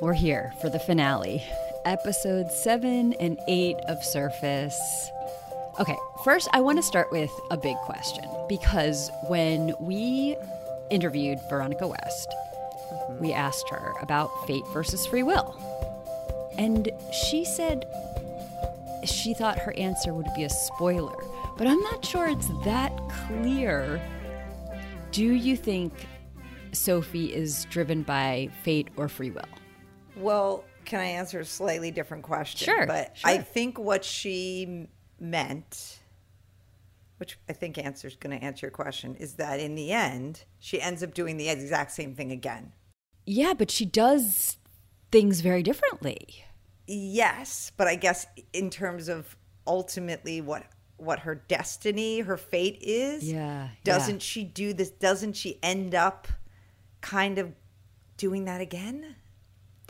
We're here for the finale, episode seven and eight of Surface. Okay, first, I want to start with a big question because when we interviewed Veronica West, mm-hmm. we asked her about fate versus free will. And she said she thought her answer would be a spoiler, but I'm not sure it's that clear. Do you think Sophie is driven by fate or free will? Well, can I answer a slightly different question? Sure, But sure. I think what she meant, which I think answers going to answer your question, is that in the end, she ends up doing the exact same thing again. Yeah, but she does things very differently. Yes, but I guess in terms of ultimately what what her destiny, her fate is, Yeah, doesn't yeah. she do this? Doesn't she end up kind of doing that again?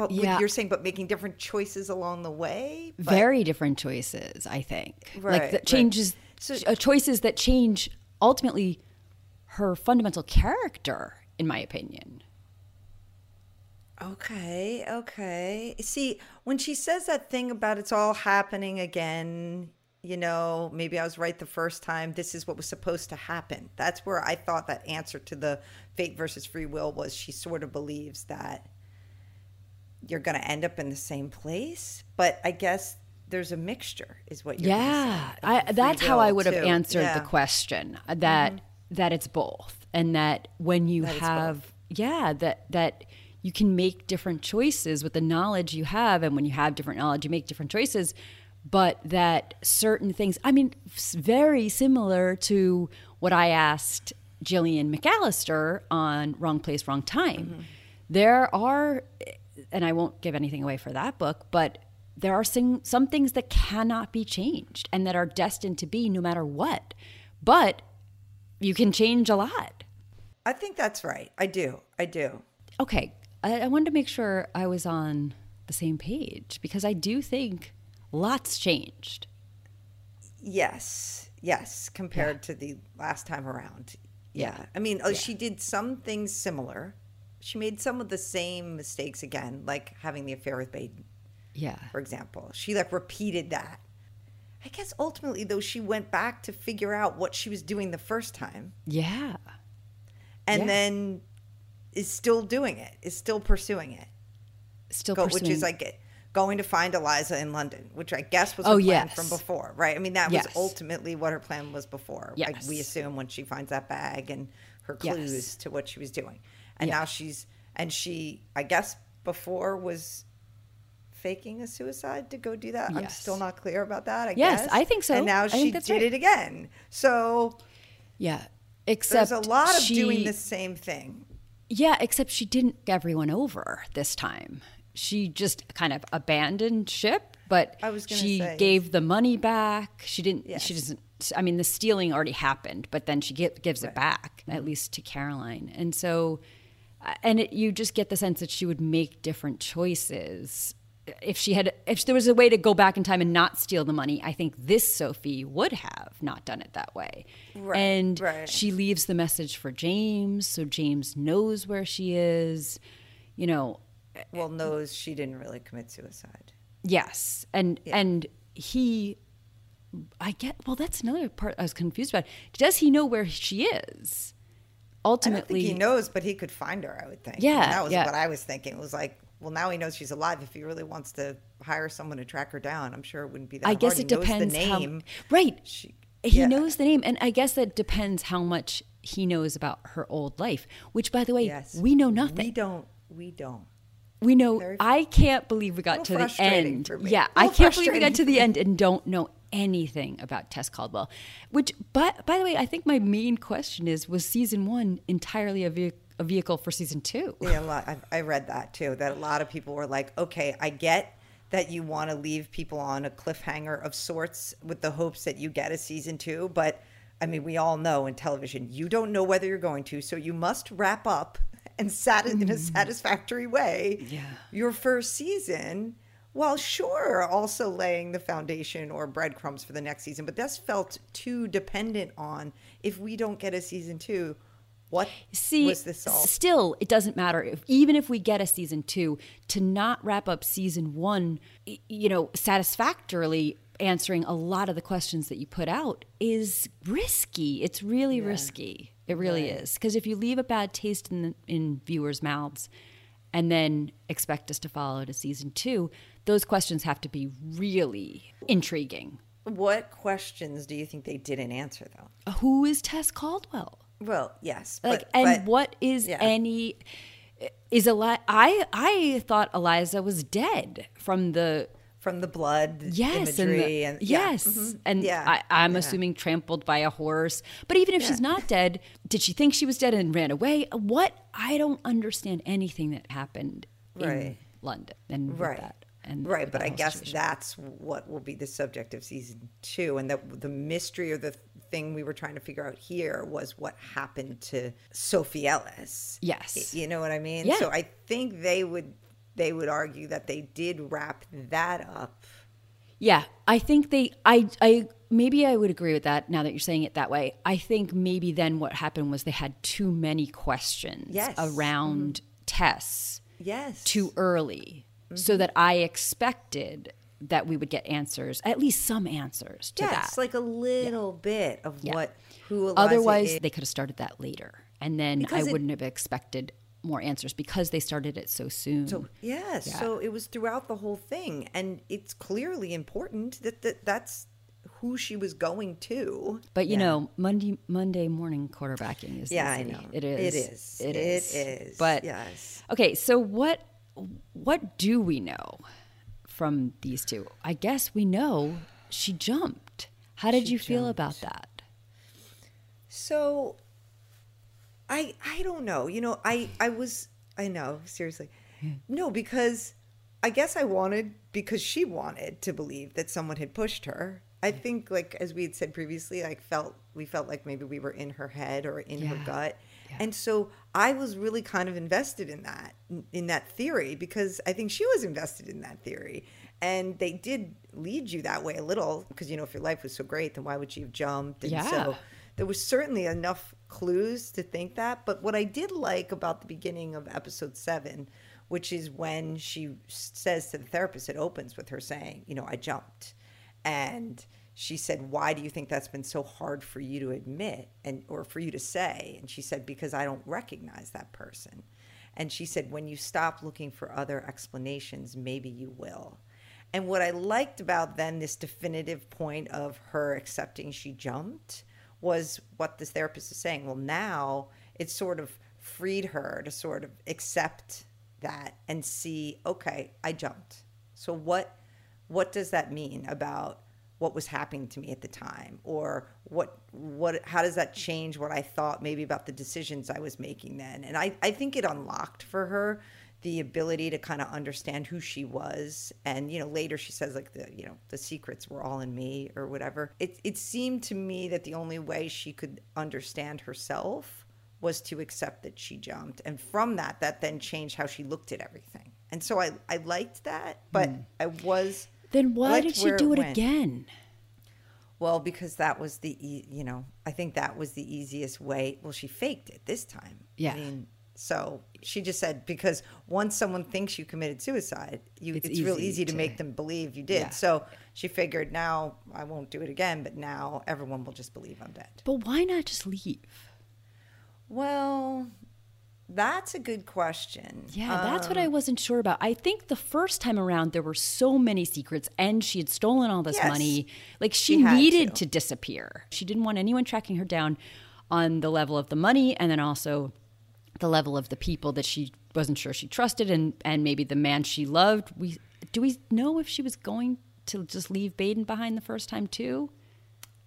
But Yeah. you're saying, but making different choices along the way. But- very different choices, I think. like Right, that right. changes So- uh, choices that change ultimately her fundamental character, in my opinion. Okay, okay. See, when she says that thing about it's all happening again, you know, maybe I was right the first time. This is what was supposed to happen. That's where I thought that answer to the fate versus free will was she sort of believes that you're going to end up in the same place. But I guess there's a mixture, is what you're Yeah, I, that's how I would have answered Yeah. Mm-hmm. the question. uh, That that it's both, and that when you That have, yeah, that that you can make different choices with the knowledge you have, and when you have different knowledge, you make different choices. But that certain things, I mean, very similar to what I asked Gillian McAllister on Wrong Place, Wrong Time. Mm-hmm. There are, and I won't give anything away for that book, but there are some, some things that cannot be changed and that are destined to be no matter what. But you can change a lot. I think that's right. I do. I do. Okay, I, I wanted to make sure I was on the same page because I do think lots changed. Yes, yes, compared to the last time around. Yeah. I mean, oh, she did some things similar. She made some of the same mistakes again, like having the affair with Baden, Yeah. for example. She like repeated that. I guess ultimately, though, she went back to figure out what she was doing the first time Yeah. and Yeah. then is still doing it, is still pursuing it, Still Go, which is like going to find Eliza in London, which I guess was Oh, her plan yes. from before, right? I mean, that Yes. was ultimately what her plan was before. Like we assume when she finds that bag and her Yes. clues to what she was doing, and Yeah. now she's and she, I guess, before was faking a suicide to go do that. I'm still not clear about that. I Yes, guess. I think so. And now I she did right. it again. So yeah. Except there's a lot of she, doing the same thing. Yeah, except she didn't get everyone over this time. She just kind of abandoned ship, but I was she say. gave the money back. She didn't. She doesn't. I mean, the stealing already happened, but then she gi- gives it back, at least to Caroline. And so, and it, you just get the sense that she would make different choices. If she had, if there was a way to go back in time and not steal the money, I think this Sophie would have not done it that way. Right, and right. she leaves the message for James, so James knows where she is. You know, Well, knows she didn't really commit suicide. yes, and and he, I get. Well, that's another part I was confused about. Does he know where she is? Ultimately, think he knows, but he could find her. I would think. Yeah, And that was yeah. what I was thinking. It was like, well, now he knows she's alive. If he really wants to hire someone to track her down, I'm sure it wouldn't be that I guess hard. it He knows depends the name. how. Right. She- he yeah. knows the name, and I guess that depends how much he knows about her old life. Which, by the way, Yes, we know nothing. We don't. We don't. We know. I can't believe we got to the end. for me. Yeah, I can't believe we got to the end and don't know anything about Tess Caldwell. Which, but by the way, I think my main question is: Was season one entirely a, ve- a vehicle for season two? Yeah, a lot. I, I read that too. That a lot of people were like, okay, I get that you want to leave people on a cliffhanger of sorts with the hopes that you get a season two, but I mean, we all know in television, you don't know whether you're going to, so you must wrap up and sat in a mm-hmm. satisfactory way Yeah. your first season. While sure, also laying the foundation or breadcrumbs for the next season, but this felt too dependent on if we don't get a season two, What See, was this all? still, it doesn't matter. If, even if we get a season two, to not wrap up season one, you know, satisfactorily answering a lot of the questions that you put out is risky. It's really risky. It really is. Because if you leave a bad taste in, the, in viewers' mouths and then expect us to follow to season two, those questions have to be really intriguing. What questions do you think they didn't answer though? Who is Tess Caldwell? Well, yes, like but, and but- what is yeah. any is Eli I I thought Eliza was dead from the from the blood yes and, imagery the, and, yeah, yes mhm, and yeah, I, I'm yeah. assuming trampled by a horse but even if she's not dead did she think she was dead and ran away what I don't understand anything that happened in London and right that and right but i guess situation. that's what will be the subject of season two and that the mystery or the thing we were trying to figure out here was what happened to sophie ellis Yes. you know what i mean Yeah. so i think they would they would argue that they did wrap that up Yeah, I think they. I. I. Maybe I would agree with that. Now that you're saying it that way, I think maybe then what happened was they had too many questions Yes. around mm-hmm. Tess yes too early, so that mm-hmm. I expected that we would get answers, at least some answers to yes that. like a little bit of Yeah. what who Eliza Otherwise, is. they could have started that later, and then Because I it- wouldn't have expected more answers because they started it so soon. So yeah, so it was throughout the whole thing, and it's clearly important that, that that's who she was going to. But you Yeah. know, Monday Monday morning quarterbacking is Yeah, I know. It It is. is. It It is. is. But Yes. okay, so what what do we know from these two? I guess we know she jumped. How did She you feel jumped. about that? So, I I don't know. You know, I I was I know seriously, no because I guess I wanted because she wanted to believe that someone had pushed her. I think like as we had said previously, like felt we felt like maybe we were in her head or in her Yeah. gut. And so I was really kind of invested in that in that theory because I think she was invested in that theory. And they did lead you that way a little because you know if your life was so great then why would she have jumped? And Yeah. so there was certainly enough clues to think that. But what I did like about the beginning of episode seven, which is when she says to the therapist, it opens with her saying, you know, I jumped. And she said, Why do you think that's been so hard for you to admit and or for you to say? And she said, Because I don't recognize that person. And she said, When you stop looking for other explanations, maybe you will. And what I liked about then this definitive point of her accepting she jumped was what this therapist is saying. Well, now it's sort of freed her to sort of accept that and see, okay, I jumped. So what what does that mean about what was happening to me at the time? Or what what how does that change what I thought maybe about the decisions I was making then? And I, I think it unlocked for her the ability to kind of understand who she was. And you know later she says like the you know the secrets were all in me or whatever. It it seemed to me that the only way she could understand herself was to accept that she jumped. And from that that then changed how she looked at everything. And so i i liked that but hmm. i was Then why did she do it went. again? well because that was the e- you know i think that was the easiest way well she faked it this time Yeah. i mean so she just said because once someone thinks you committed suicide you It's it's, real easy easy to, to- make them believe you did Yeah. so she figured now i won't do it again but now everyone will just believe i'm dead But why not just leave? well that's a good question Yeah, that's what I um, wasn't sure about. I think the first time around there were so many secrets and she had stolen all this Yes. money. Like she, She needed to. to. disappear. She didn't want anyone tracking her down on the level of the money and then also the level of the people that she wasn't sure she trusted and and maybe the man she loved. We do we know if she was going to just leave Baden behind the first time too?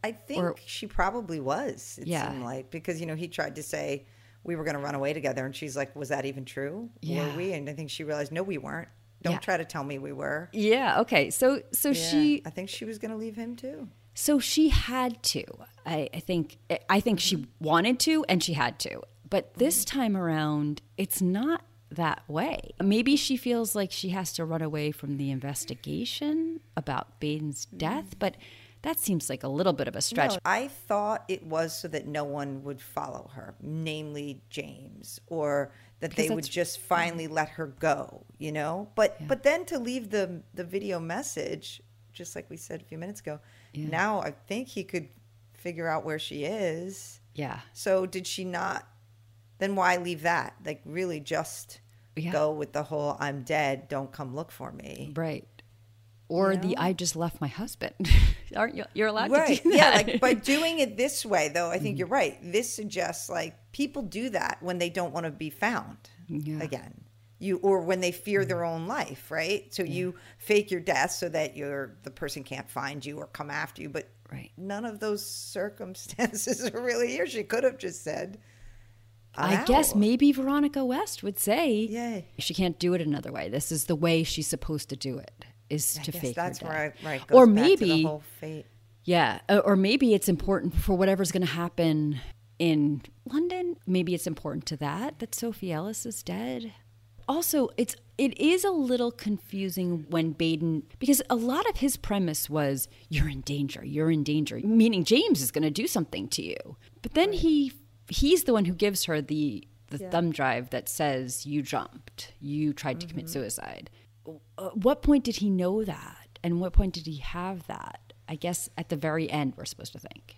I think Or- she probably was. It Yeah. seemed like because you know he tried to say we were going to run away together, and she's like, "Was that even true? Yeah. Were we?" And I think she realized, "No, we weren't. Don't Yeah. try to tell me we were." Yeah, okay. So so Yeah, she I think she was going to leave him too. So she had to. I, I think. I think she wanted to, and she had to. But this mm-hmm. time around, it's not that way. Maybe she feels like she has to run away from the investigation about Baden's death, mm. but that seems like a little bit of a stretch. No, I thought it was so that no one would follow her, namely James, or that Because they would just finally mm-hmm. let her go, you know? But but then to leave the the video message, just like we said a few minutes ago, Yeah. now I think he could figure out where she is. Yeah. So did she not then why leave that? Like really just Yeah. go with the whole I'm dead, don't come look for me. Right. Or You the? I just left my husband. Aren't you? You're allowed right to do that. yeah like by doing it this way though i think mm-hmm. you're right this suggests like people do that when they don't want to be found Yeah. again you or when they fear mm. their own life right so you fake your death so that you're the person can't find you or come after you but Right. none of those circumstances are really here she could have just said "I'm I guess maybe Veronica West would say Yeah. she can't do it another way. This is the way she's supposed to do it. Is I to fake that's her where death. I, right or goes back to the maybe whole fate Yeah, uh, or maybe it's important for whatever's going to happen in London. Maybe it's important to that that Sophie Ellis is dead. Also, it's it is a little confusing when Baden because a lot of his premise was you're in danger, you're in danger, meaning James is going to do something to you. But then he he's the one who gives her the the thumb drive that says you jumped, you tried to commit suicide. Uh, what point did he know that? And what point did he have that? I guess at the very end, we're supposed to think.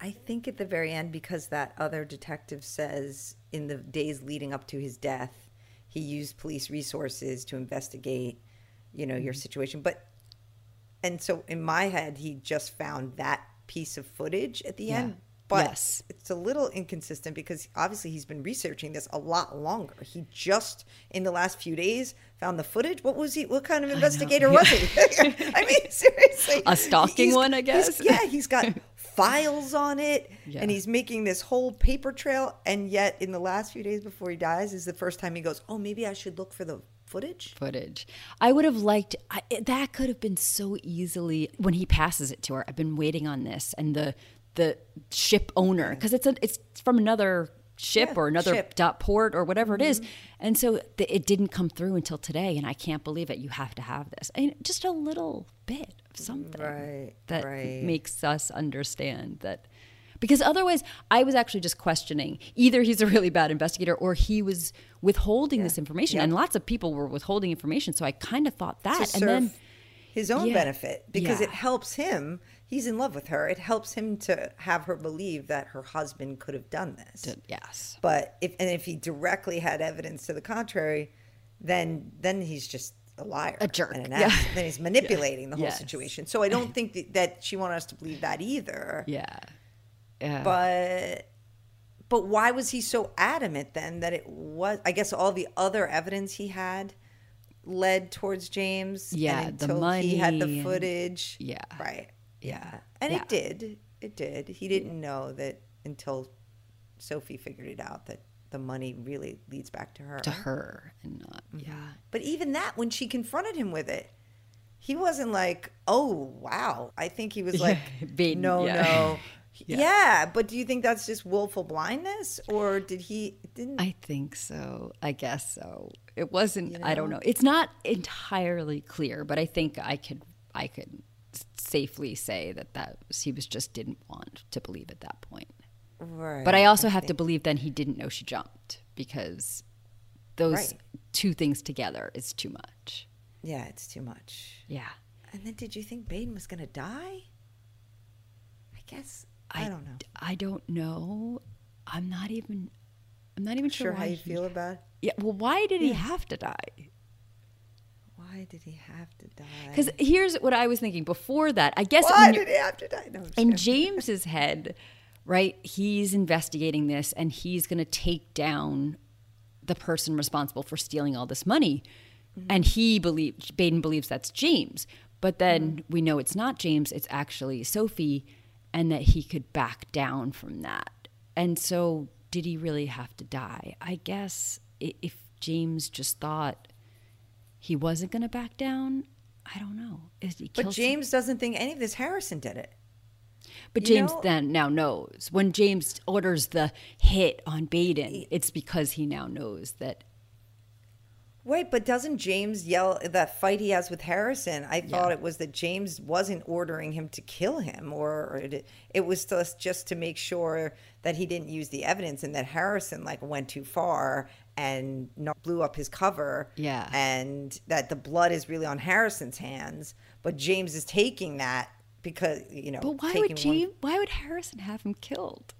I think at the very end, because that other detective says in the days leading up to his death, he used police resources to investigate, you know, your Mm-hmm. situation. But, and so in my head, he just found that piece of footage at the Yeah. end. But Yes. it's a little inconsistent because obviously he's been researching this a lot longer. He just in the last few days found the footage. What was he? What kind of investigator was he? I mean, seriously, A stalking He's- one, I he's- guess? Yeah, he's got files on it, Yeah. and he's making this whole paper trail. And yet, in the last few days before he dies, is the first time he goes, "Oh, maybe I should look for the footage." Footage. I would have liked I, that. Could have been so easily when he passes it to her. I've been waiting on this, and the the ship owner because it's a it's from another ship Yeah, or another ship. dot port or whatever it is, mm-hmm. and so the, it didn't come through until today, and I can't believe it. You have to have this, and just a little bit of something Right, that right. makes us understand that. Because otherwise, I was actually just questioning either he's a really bad investigator or he was withholding this information. Yep. And lots of people were withholding information. So I kind of thought that. and then, his own Yeah, benefit because yeah. it helps him. He's in love with her. It helps him to have her believe that her husband could have done this. yes. But if and if he directly had evidence to the contrary, then then he's just a liar, A jerk. and an Yeah. ass. Then he's manipulating the whole Yes. situation. So I don't think that, that she wanted us to believe that either. Yeah. Yeah. But but why was he so adamant then that it was? I guess all the other evidence he had led towards James. and Yeah, the until he had the money and- footage. Yeah. right. Yeah. and Yeah. it did. It did. He didn't know that until Sophie figured it out that the money really leads back to her. to her and not, mm-hmm. yeah. But even that, when she confronted him with it, he wasn't like, "Oh, wow." I think he was like, Baden, "No, yeah. no." Yeah. Yeah. but do you think that's just willful blindness, or did he didn't? I think so. I guess so. It wasn't. You I don't know? know. It's not entirely clear, but I think I could. I could safely say that that was, he was just didn't want to believe at that point. right. But I also have to believe then he didn't know she jumped because those Right. two things together is too much. Yeah, it's too much. Yeah. And then, did you think Baden was gonna die? I guess I, don't know. I don't know. I'm not even. I'm not even sure, Sure, how you he- feel about? Yeah. Well, why did he have to die? Why did he have to die? Because here's what I was thinking before that. I guess why did he have to die? No, in. James's head, right? He's investigating this and he's going to take down the person responsible for stealing all this money. Mm-hmm. And he believes Baden believes that's James. But then mm-hmm. we know it's not James, it's actually Sophie, and that he could back down from that. And so, did he really have to die? I guess if James just thought he wasn't going to back down, I don't know. He But James doesn't think any of this. Harrison did it. But You James know- then now knows when James orders the hit on Baden, it's because he now knows that Wait, but doesn't James yell that fight he has with Harrison? I thought Yeah. it was that James wasn't ordering him to kill him, or it, it was just just to make sure that he didn't use the evidence, and that Harrison like went too far and blew up his cover. Yeah. and that the blood is really on Harrison's hands, but James is taking that because you know. But why would one- James? Why would Harrison have him killed?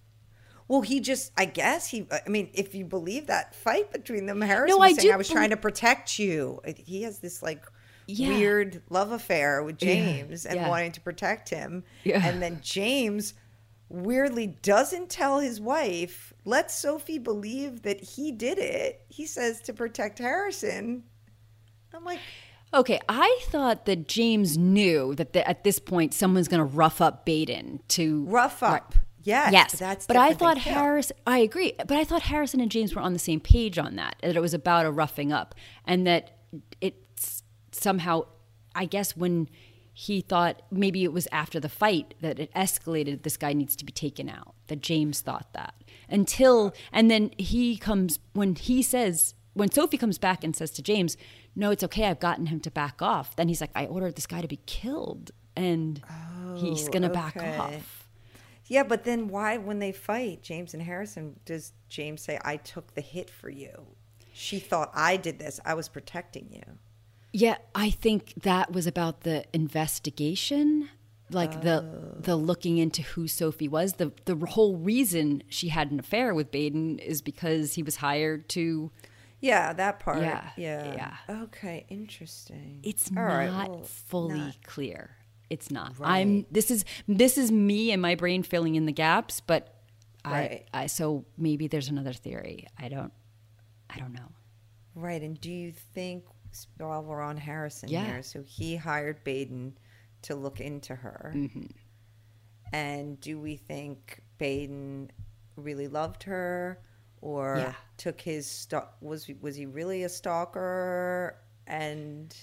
Well, he just, I guess he, I mean, if you believe that fight between them, Harrison No, was I saying, do I was bel- trying to protect you. He has this like Yeah. weird love affair with Yeah, James and yeah. wanting to protect him. Yeah. And then James weirdly doesn't tell his wife, lets Sophie believe that he did it. He says to protect Harrison. I'm like, Okay, I thought that James knew that the, at this point someone's going to rough up Baden to rough Right. Yes. Yes, But that's but I thought. Harris. I agree, but I thought Harrison and James were on the same page on that. That it was about a roughing up, and that it's somehow. I guess when he thought maybe it was after the fight that it escalated. This guy needs to be taken out. That James thought that until, and then he comes when he says when Sophie comes back and says to James, "No, it's okay. I've gotten him to back off." Then he's like, "I ordered this guy to be killed, and he's gonna back Oh, off." Yeah, but then why, when they fight, James and Harrison, does James say, I took the hit for you? She thought I did this. I was protecting you. Yeah, I think that was about the investigation, like the oh. the looking into who Sophie was. The the whole reason she had an affair with Baden is because he was hired to. Yeah, that part. Yeah, Yeah. yeah. Okay, interesting. It's All not right, well, fully not- clear. It's not. Right. I'm. This is this is me and my brain filling in the gaps, but Right. I, I so maybe there's another theory. I don't. I don't know. Right. And do you think, while we're on Harrison Yeah. here, so he hired Baden to look into her. Mm-hmm. And do we think Baden really loved her or Yeah. took his st- was was he really a stalker and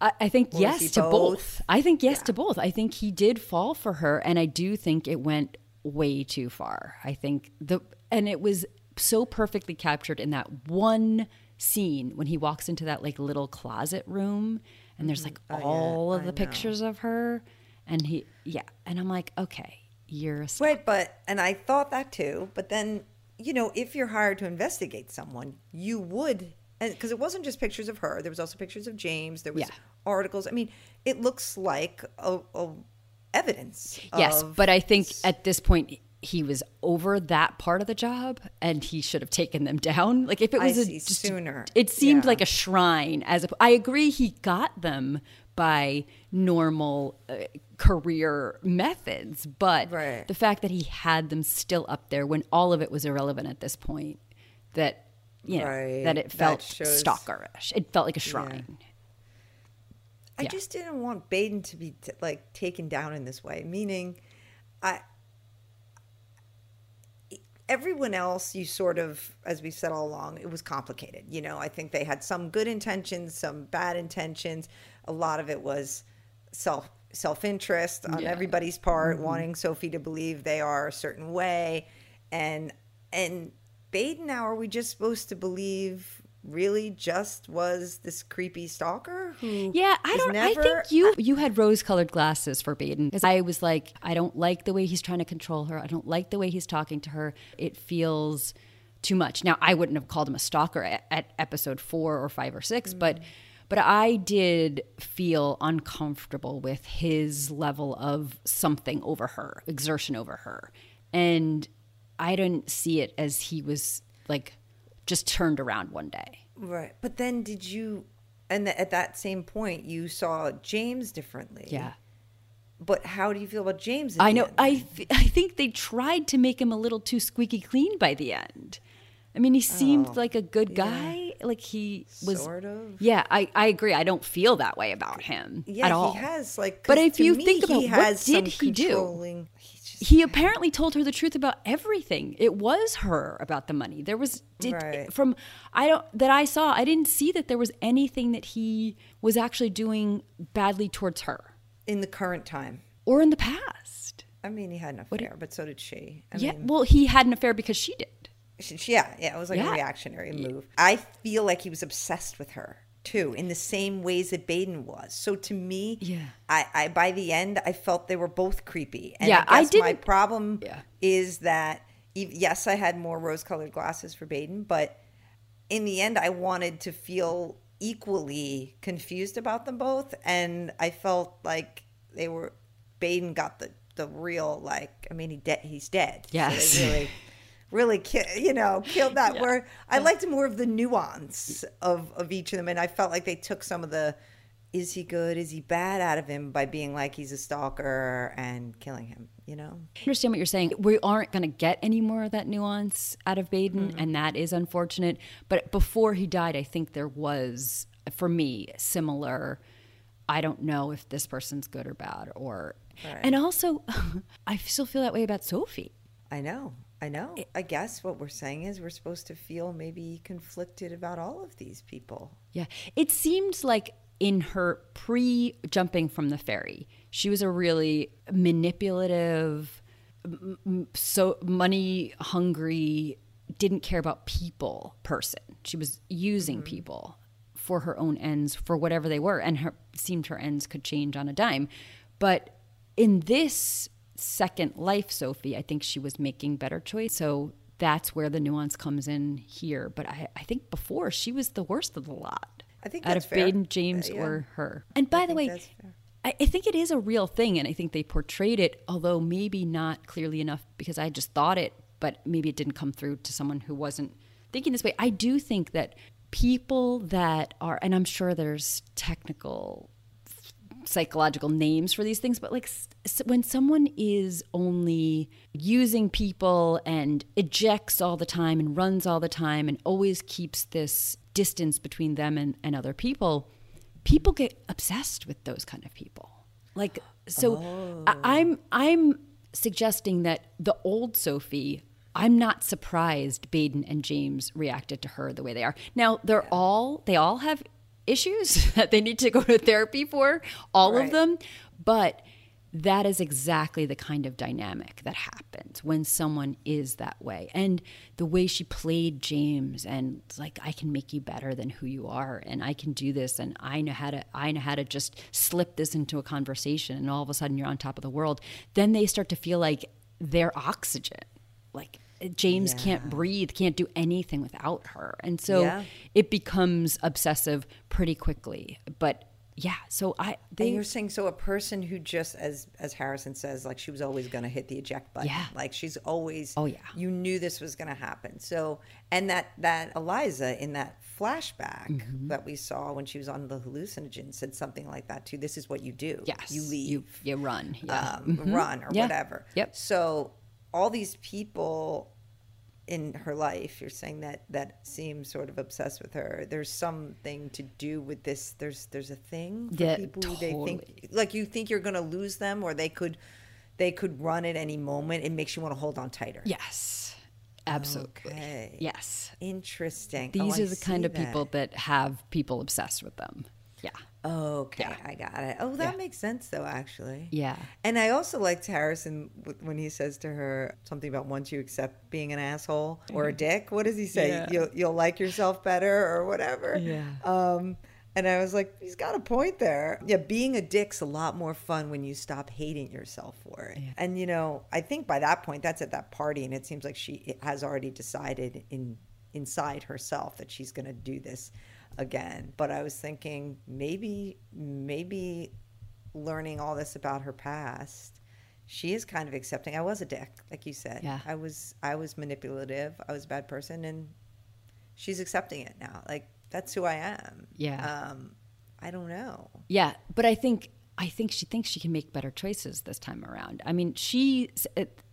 I, I think Or yes to both. both? I think yes Yeah. to both. I think he did fall for her, and I do think it went way too far. I think the and it was so perfectly captured in that one scene when he walks into that like little closet room, and there's mm-hmm. like Oh, yeah, all of I the pictures of her, and he yeah, and I'm like, okay, you're a stalker. Right, but and I thought that too. But then, you know, if you're hired to investigate someone, you would, because it wasn't just pictures of her. There was also pictures of James. There was Yeah. articles. I mean, it looks like a, a evidence. Yes, but I think at this point he was over that part of the job, and he should have taken them down. Like if it was a, just- sooner. it seemed Yeah. like a shrine. As a, I agree, he got them by normal uh, career methods, but Right. the fact that he had them still up there when all of it was irrelevant at this point, that you know Right, that it that felt shows- stalkerish. It felt like a shrine. I Yeah. just didn't want Baden to be t- like taken down in this way. Meaning, I everyone else you sort of as we said all along it was complicated you know i think they had some good intentions some bad intentions a lot of it was self self-interest on Yeah. everybody's part mm-hmm. wanting sophie to believe they are a certain way and and baden now are we just supposed to believe really just was this creepy stalker who Yeah, I don't. never I think you you had rose-colored glasses for Baden because I was like, I don't like the way he's trying to control her. I don't like the way he's talking to her. It feels too much. Now, I wouldn't have called him a stalker at, at episode four or five or 6 but mm. but I did feel uncomfortable with his level of something over her, exertion over her, and I didn't see it as he was like just turned around one day. Right. But then did you and th- at that same point you saw James differently. Yeah. But how do you feel about James? I know. end? I th- I think they tried to make him a little too squeaky clean by the end. I mean, he oh. seemed Oh, like a good yeah. guy. Like he was. Sort of. Yeah, I, I agree. I don't feel that way about him yeah, at all. he has like. but if you think about he what has did he do? He apparently told her the truth about everything. It was her about the money. There was did, Right. from I don't that I saw. I didn't see that there was anything that he was actually doing badly towards her in the current time. or in the past. I mean, he had an affair, but so did she. I yeah, mean, well, he had an affair because she did. She- yeah, yeah, it was like Yeah. a reactionary move. I feel like he was obsessed with her too, in the same ways that Baden was. So to me, Yeah. I, I by the end I felt they were both creepy. And Yeah, I I guess my problem Yeah. is that yes, I had more rose-colored glasses for Baden, but in the end, I wanted to feel equally confused about them both, and I felt like they were. Baden got the the real like. I mean, he de- he's dead. So Yes. really, really, ki- you know, killed that. Where I liked more of the nuance of of each of them, and I felt like they took some of the. Is he good? Is he bad? Out of him by being like he's a stalker and killing him. You know. I understand what you're saying. We aren't going to get any more of that nuance out of Baden, and that is unfortunate. But before he died, I think there was, for me, similar. I don't know if this person's good or bad, or, and also, I still feel that way about Sophie. I know. I know. Eh. I guess what we're saying is we're supposed to feel maybe conflicted about all of these people. Yeah. It seemed like in her pre jumping from the ferry, she was a really manipulative, m- m- so money hungry, didn't care about people person. She was using mm-hmm. people for her own ends for whatever they were and her seemed her ends could change on a dime. But in this second life Sophie, I think she was making better choice. So that's where the nuance comes in here. But I, I think before she was the worst of the lot. I think out that's of fair. Baden, James, Uh, yeah. or her. And by the way. I, I think it is a real thing, and I think they portrayed it, although maybe not clearly enough because I just thought it, but maybe it didn't come through to someone who wasn't thinking this way. I do think that people that are, and I'm sure there's technical psychological names for these things, but like when someone is only using people and ejects all the time and runs all the time and always keeps this distance between them and, and other people, people get obsessed with those kind of people. Like so I, oh. I'm I'm suggesting that the old Sophie I'm not surprised Baden and James reacted to her the way they are. Now they're all they all have issues that they need to go to therapy for, all Right. of them, but that is exactly the kind of dynamic that happens when someone is that way. And the way she played James and like I can make you better than who you are and I can do this and I know how to I know how to just slip this into a conversation and all of a sudden you're on top of the world. Then they start to feel like they're oxygen. Like James can't breathe, can't do anything without her. And so Yeah. it becomes obsessive pretty quickly. But yeah, so I And they you're saying so a person who just as as Harrison says, like she was always going to hit the eject button. Yeah. Like she's always. Oh, yeah. You knew this was going to happen. So and that that Eliza in that flashback Mm-hmm. that we saw when she was on the hallucinogen said something like that too. This is what you do. yes, You leave. you, you run. Yeah. um, run or Yeah. whatever. Yep. So all these people in her life, you're saying that that seem sort of obsessed with her. There's something to do with this. There's there's a thing for Yeah, people who they totally. think like you think you're going to lose them, or they could they could run at any moment. It makes you want to hold on tighter. Yes. Absolutely. Okay. Yes. Interesting. These Oh, are I the kind of people that. that have people obsessed with them. Okay, Yeah. I got it. Oh, that Yeah. makes sense though, actually. Yeah. And I also liked Harrison when he says to her something about once you accept being an asshole or a dick. What does he say? Yeah. You'll you'll like yourself better or whatever. Yeah. Um, and I was like, he's got a point there. Yeah, being a dick's a lot more fun when you stop hating yourself for it. And you know, I think by that point, that's at that party, and it seems like she has already decided in inside herself that she's going to do this again. But I was thinking maybe maybe learning all this about her past she is kind of accepting i was a dick like you said Yeah. i was i was manipulative i was a bad person and she's accepting it now like that's who i am Yeah. um i don't know Yeah, but I think I think she thinks she can make better choices this time around. I mean, she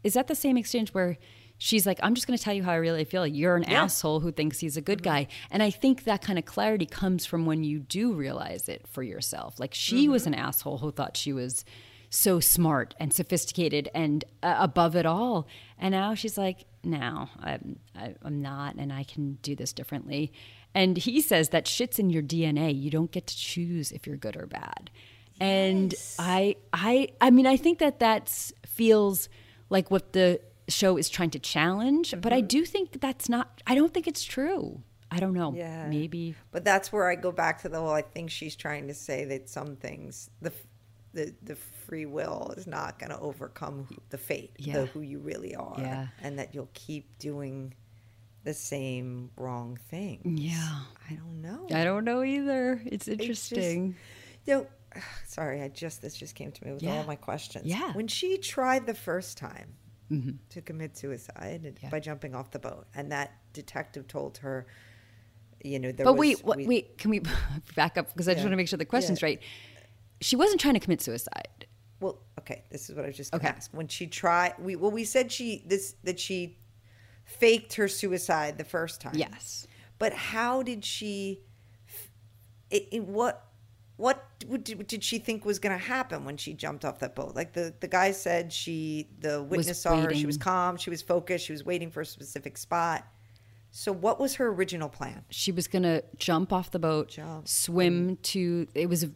is that the same exchange where she's like, "I'm just going to tell you how I really feel. You're an Yeah. asshole who thinks he's a good guy." And I think that kind of clarity comes from when you do realize it for yourself. Like she was an asshole who thought she was so smart and sophisticated and uh, above it all, and now she's like, now I'm I, I'm not, and I can do this differently." And he says that shit's in your DNA. You don't get to choose if you're good or bad. And I, I, I mean, I think that that feels like what the show is trying to challenge, but I mm-hmm. do think that's not. I don't think it's true. I don't know. Yeah. Maybe. But that's where I go back to the whole. I think she's trying to say that some things, the the the free will is not going to overcome who- the fate, Yeah. the who you really are, Yeah. and that you'll keep doing the same wrong thing. Yeah. I don't know. I don't know either. It's It's just- interesting. You know, sorry, I just this just came to me with Yeah. all my questions. Yeah. When she tried the first time Mhm. to commit suicide Yeah. by jumping off the boat, and that detective told her, you know, there But was, wait, what, we- wait. Can we back up because I just want to make sure the question's Yeah. right. She wasn't trying to commit suicide. Well, okay, this is what I was just going to Okay. ask. When she tried, we well, we said she this that she faked her suicide the first time. Yes. But how did she? It, it, what what would- did she think was going to happen when she jumped off that boat? Like the the guy said, she the witness saw her. She was calm. She was focused. She was waiting for a specific spot. So what was her original plan? She was gonna jump off the boat, Jump. swim to. It was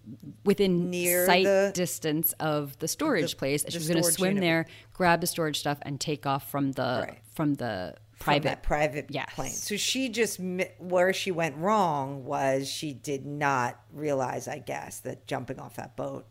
within Near sight the- distance of the storage the- place. the she was gonna swim unit. there, grab the storage stuff, and take off from the Right. from the private. that private Yes. plane. So she just where she went wrong was she did not realize, I guess, that jumping off that boat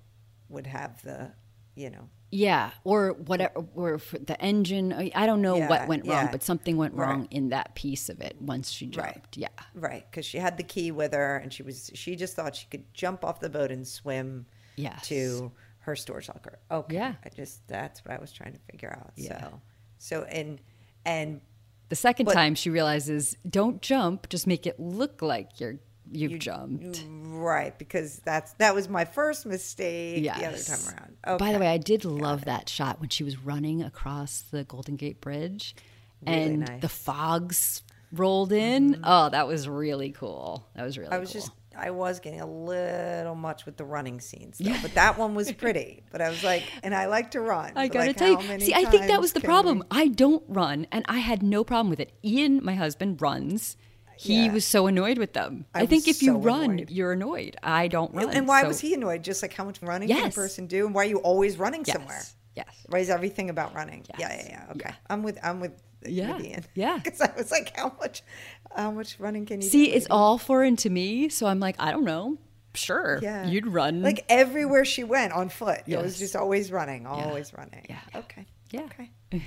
would have the, you know, Yeah, or whatever, or for the engine. I don't know Yeah, what went wrong, yeah. but something went Right. wrong in that piece of it once she Right. jumped. Yeah, right? Because she had the key with her, and she was she just thought she could jump off the boat and swim Yes. to her storage locker. Okay, Yeah. I just that's what I was trying to figure out. Yeah. So, so and and The second But- time she realizes, don't jump, just make it look like you're you've jumped. right because that's that was my first mistake Yes. the other time around. Okay. By the way, I did love that shot when she was running across the Golden Gate Bridge Really and nice. Mm-hmm. the fogs rolled in. Oh, that was really cool. That was really I was cool. just I was getting a little much with the running scenes, though. but that one was pretty. But I was like, and I like to run. I gotta like, tell you. See, I think that was the problem. we- I don't run, and I had no problem with it. Ian, my husband, runs. He Yeah. was so annoyed with them. I, I think if you run, annoyed. you're annoyed. I don't run. And why so- was he annoyed? Just like how much running can a person do, and why are you always running Yes. somewhere? Yes. Is everything about running? Yeah, Yes. yeah, yeah. Okay, Yeah. I'm with I'm with Yeah. with Ian. Yeah. because I was like, how much, how much running can you See, do? it's all foreign to me, so I'm like, I don't know. Sure, Yeah. you'd run. like everywhere she went on foot. It was just always running, always running. Yeah. Okay. Yeah. Okay.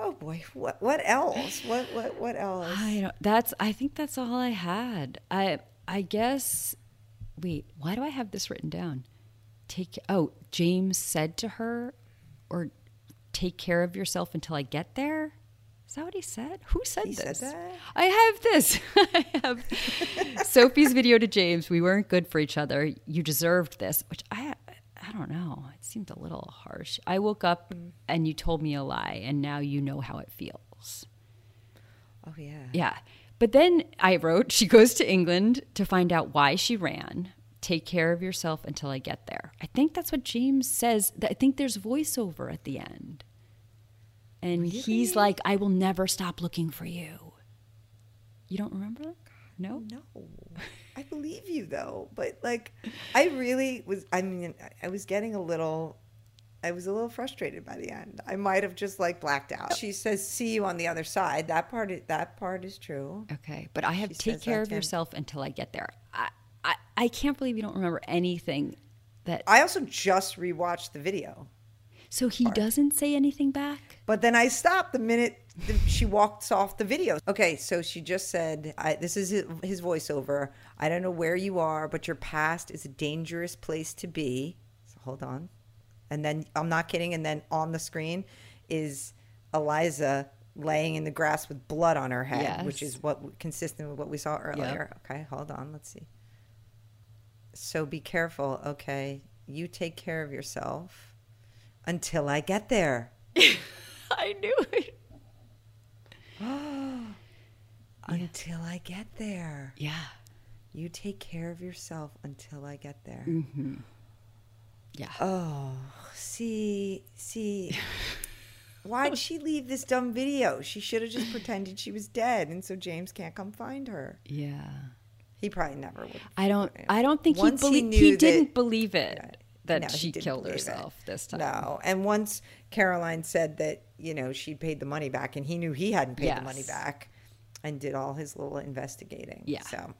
Oh boy, what what else? What what what else? I don't. That's. I think that's all I had. I. I guess. Wait. Why do I have this written down? Take. Oh, James said to her, or take care of yourself until I get there. Is that what he said? Who said He said this? that? I have this. I have Sophie's video to James. We weren't good for each other. You deserved this, which I. I don't know. It seemed a little harsh. I woke up Mm. and you told me a lie, and now you know how it feels. Oh yeah. Yeah. But then I wrote, she goes to England to find out why she ran. Take care of yourself until I get there. I think that's what James says. I think there's voiceover at the end. And he's like, I will never stop looking for you. You don't remember? No? No, I believe you though, but like, I really was. I mean, I- I was getting a little. I was a little frustrated by the end. I might have just like blacked out. She says, "See you on the other side." That part. is- That part is true. Okay. But I have She take care of yourself until I get there. I, I, can't believe you don't remember anything that. I also just rewatched the video, so he doesn't say anything back? but then I stopped the minute the, she walks off the video. Okay, so she just said, I, "This is his, his voiceover. I don't know where you are, but your past is a dangerous place to be." So hold on, and then I'm not kidding. And then on the screen is Eliza laying in the grass with blood on her head, which is what consistent with what we saw earlier. Okay, hold on. Let's see. So be careful. Okay, you take care of yourself until I get there. I knew it. Until I get there. Yeah. You take care of yourself until I get there. Mm-hmm. Yeah. Oh, see, see. Why'd she leave this dumb video? She should have just pretended she was dead, and so James can't come find her. yeah. He probably never would. I don't. I don't think Once he he believed. He, that- didn't believe it. that No, she killed believe it. herself this time. No. And once Caroline said that, you know, she'd paid the money back and he knew he hadn't paid the money back and did all his little investigating. Yeah. So,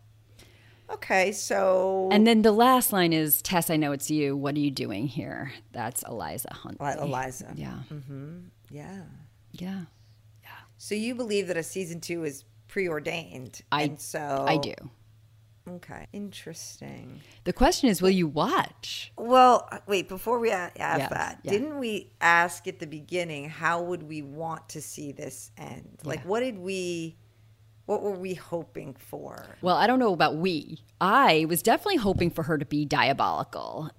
okay. So, And then the last line is, Tess, I know it's you. What are you doing here? That's Eliza Huntley. Eli- Eliza. Yeah. Mm-hmm. Yeah. Yeah. Yeah. So you believe that a season two is preordained. I- and so I do. Okay. Interesting. The question is, will you watch? Well, wait, before we ask Yes, that, yeah. didn't we ask at the beginning how would we want to see this end? Like what did we what were we hoping for? Well, I don't know about we. I was definitely hoping for her to be diabolical.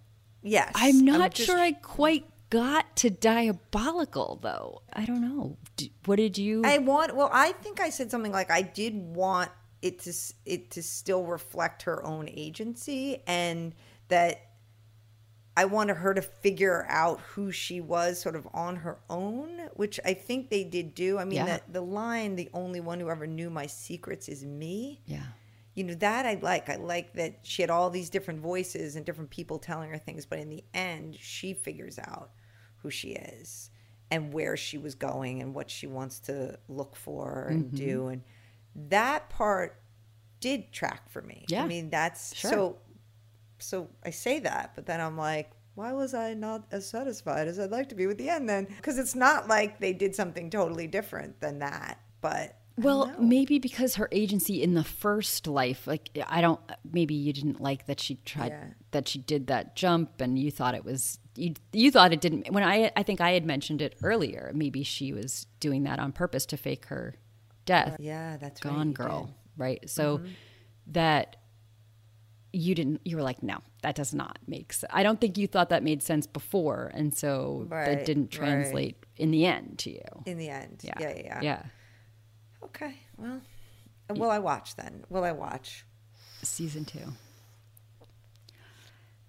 Yes. I'm not just- sure I quite got to diabolical, though. I don't know. What did you? I want well, I think I said something like I did want it to it to still reflect her own agency and that I wanted her to figure out who she was sort of on her own, which I think they did do. I mean, Yeah. the, the line, the only one who ever knew my secrets is me. yeah. You know, that I like. I like that she had all these different voices and different people telling her things, but in the end, she figures out who she is and where she was going and what she wants to look for and Mm-hmm. do. And that part did track for me. Yeah. I mean, that's Sure. so so I say that, but then I'm like, why was I not as satisfied as I'd like to be with the end then? Because it's not like they did something totally different than that. But Well, maybe because her agency in the first life, like I don't. Maybe you didn't like that she tried Yeah. that she did that jump, and you thought it was you. You thought it didn't. When I, I think I had mentioned it earlier. Maybe she was doing that on purpose to fake her death. yeah, that's Gone you Girl, did. right? So Mm-hmm. that you didn't. You were like, no, that does not make sense. I don't think you thought that made sense before, and so Right, that didn't right. translate in the end to you. in the end. Yeah, Yeah, yeah, yeah. yeah. Okay, well, will I watch then? Will I watch? Season two.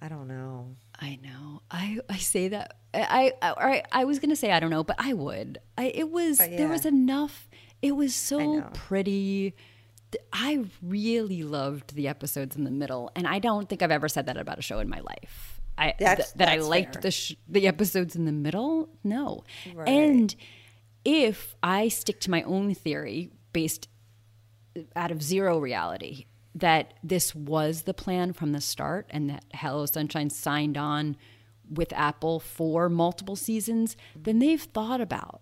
I don't know. I know. I I say that I I I, I was gonna say I don't know, but I would. I it was Uh, there was enough. It was so know. pretty. I really loved the episodes in the middle, and I don't think I've ever said that about a show in my life. I That's- th- that I liked fair. the sh- the episodes in the middle. No, Right. and if I stick to my own theory based uh, out of zero reality that this was the plan from the start and that Hello Sunshine signed on with Apple for multiple seasons, then they've thought about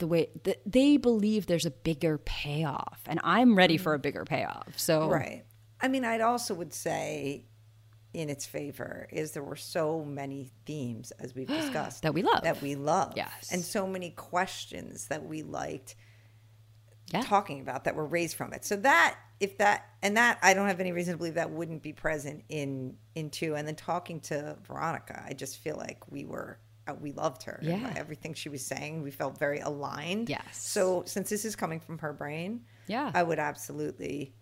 the way that they believe there's a bigger payoff. And I'm ready for a mm-hmm. bigger payoff. So Right. I mean, I'd also would say, in its favor, is there were so many themes as we've discussed That we love. that we love, Yes. and so many questions that we liked Yeah. talking about that were raised from it. So that if that and that I don't have any reason to believe that wouldn't be present in in two. And then talking to Veronica, I just feel like we were Uh, we loved her. Yeah. everything she was saying, we felt very aligned. Yes. So since this is coming from her brain, Yeah. I would absolutely,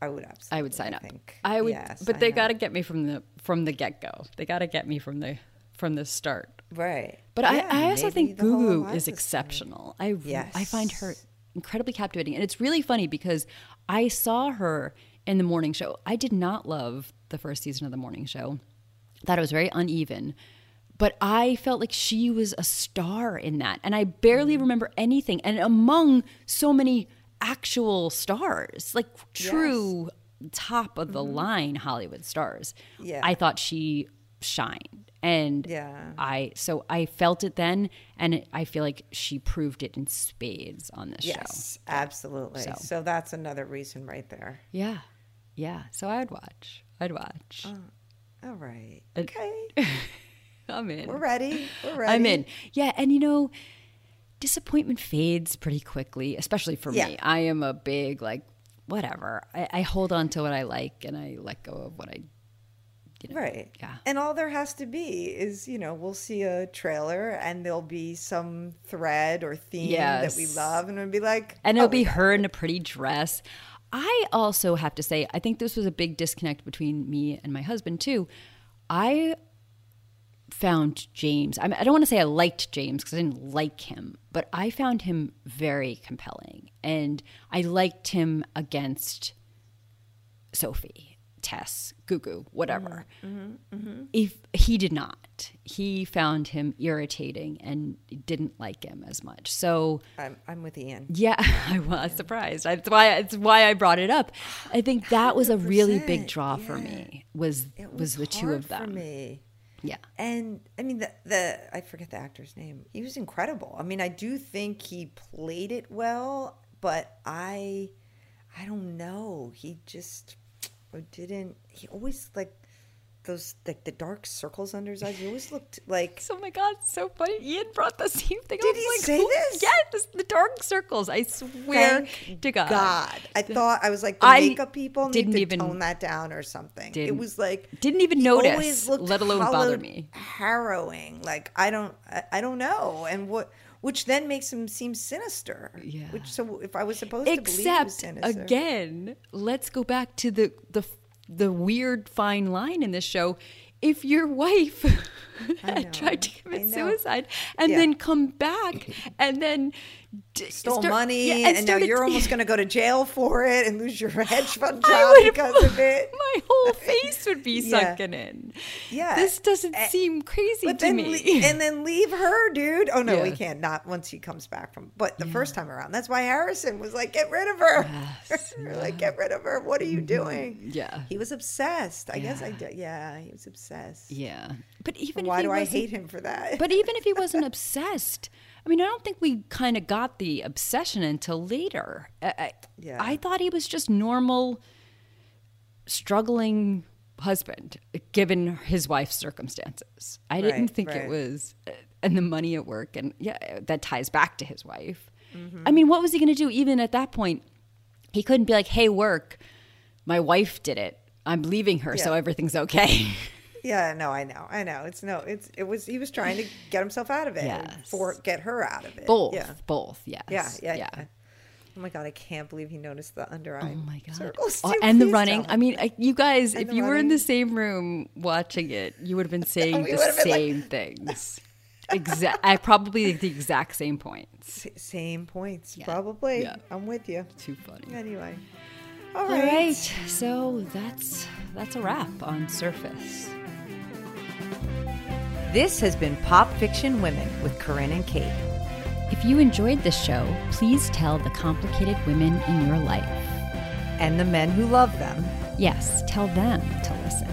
I would absolutely. I would sign up. Think, I would yeah, but they got to get me from the from the get-go. They got to get me from the from the start. right. But Yeah, I, I also think Gugu is exceptional. I I find her incredibly captivating, and it's really funny because I saw her in the morning show. I did not love the first season of the morning show. Thought it was very uneven, but I felt like she was a star in that, and I barely Mm-hmm. remember anything. And among so many actual stars, like true top of the line Hollywood stars, Mm-hmm. Yeah. I thought she shined. And Yeah. I so I felt it then, and it, I feel like she proved it in spades on this show. Yes, absolutely. So. So. that's another reason right there. Yeah, yeah. So I'd watch. I'd watch. All right. Uh, Okay. I'm in. We're ready. We're ready. I'm in. Yeah, and you know, disappointment fades pretty quickly, especially for Yeah. me. I am a big like whatever. I, I hold on to what I like, and I let go of what I. You know, Right. Yeah. And all there has to be is, you know, we'll see a trailer and there'll be some thread or theme that we love and it'll be like and oh, it'll we be her in a pretty dress. I also have to say, I think this was a big disconnect between me and my husband too. I found James. I, mean, I don't want to say I liked James because I didn't like him, but I found him very compelling, and I liked him against Sophie. Tess, Gugu, whatever. Mm-hmm, If he did not, he found him irritating and didn't like him as much. So I'm, I'm with Ian. yeah, I was surprised. That's why it's why I brought it up. I think that was a really big 100%, draw for me. Was It was, the two of them? For me. Yeah. And I mean the the I forget the actor's name. He was incredible. I mean, I do think he played it well, but I I don't know. He just didn't he always like those like the dark circles under his eyes. He always looked like Oh my god, so funny. Ian brought the same thing. Did up. he like, say who- this? Yes, the dark circles. I swear Thank to God. God. I thought I was like the I makeup people didn't need to even- tone that down or something. It was like didn't even notice, let alone bother me. Harrowing. Like I don't I, I don't know. And what which then makes him seem sinister. Yeah. Which so if I was supposed to believe sinister. again, let's go back to the the the weird fine line in this show. If your wife know, tried to commit suicide and Yeah. then come back and then d- stole start- money yeah, and, now started- you're almost going to go to jail for it and lose your hedge fund job would- because of it. My whole face would be Yeah. sunken in. Yeah. This doesn't Eh, seem crazy But to then, me. le- and then leave her, dude. Oh no, we can't. Not once he comes back from. But the first time around, that's why Harrison was like, "Get rid of her." Yes, We're like, "Get rid of her." What are you doing? yeah. He was obsessed. I guess I did. Yeah, he was obsessed. Yeah. But even Why if he do I hate him for that? But even if he wasn't obsessed, I mean, I don't think we kind of got the obsession until later. I, Yeah. I thought he was just normal, struggling husband, given his wife's circumstances. I didn't Right, think it was, uh, and the money at work, and yeah, that ties back to his wife. Mm-hmm. I mean, what was he going to do? Even at that point, he couldn't be like, "Hey, work, my wife did it. I'm leaving her, so everything's okay." yeah, no, I know, I know. It's no, it's it was. He was trying to get himself out of it, Yes. for get her out of it. both, Yeah, both, yes, yeah, yeah, yeah. Oh my god, I can't believe he noticed the under oh eye. Oh my god! circles. Oh, and the running. I mean, I- you guys, And if you were in the same room watching it, you would have been saying the have like- same things. Exact. I probably the exact same points. S- same points, Yeah, probably. yeah. I'm with you. Too funny. Anyway, all All right. right, so that's that's a wrap on Surface. This has been Pop Fiction Women with Corinne and Kate. If you enjoyed this show, please tell the complicated women in your life. And the men who love them. Yes, tell them to listen.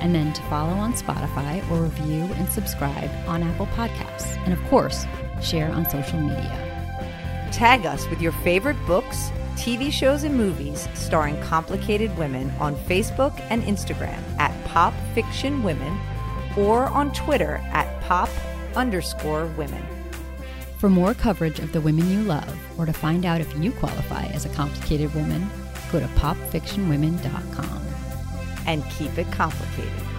And then to follow on Spotify or review and subscribe on Apple Podcasts. And of course, share on social media. Tag us with your favorite books, TV shows, and movies starring complicated women on Facebook and Instagram at Pop Fiction Women or on Twitter at Pop underscore women. For more coverage of the women you love, or to find out if you qualify as a complicated woman, go to popfictionwomen.com. And keep it complicated.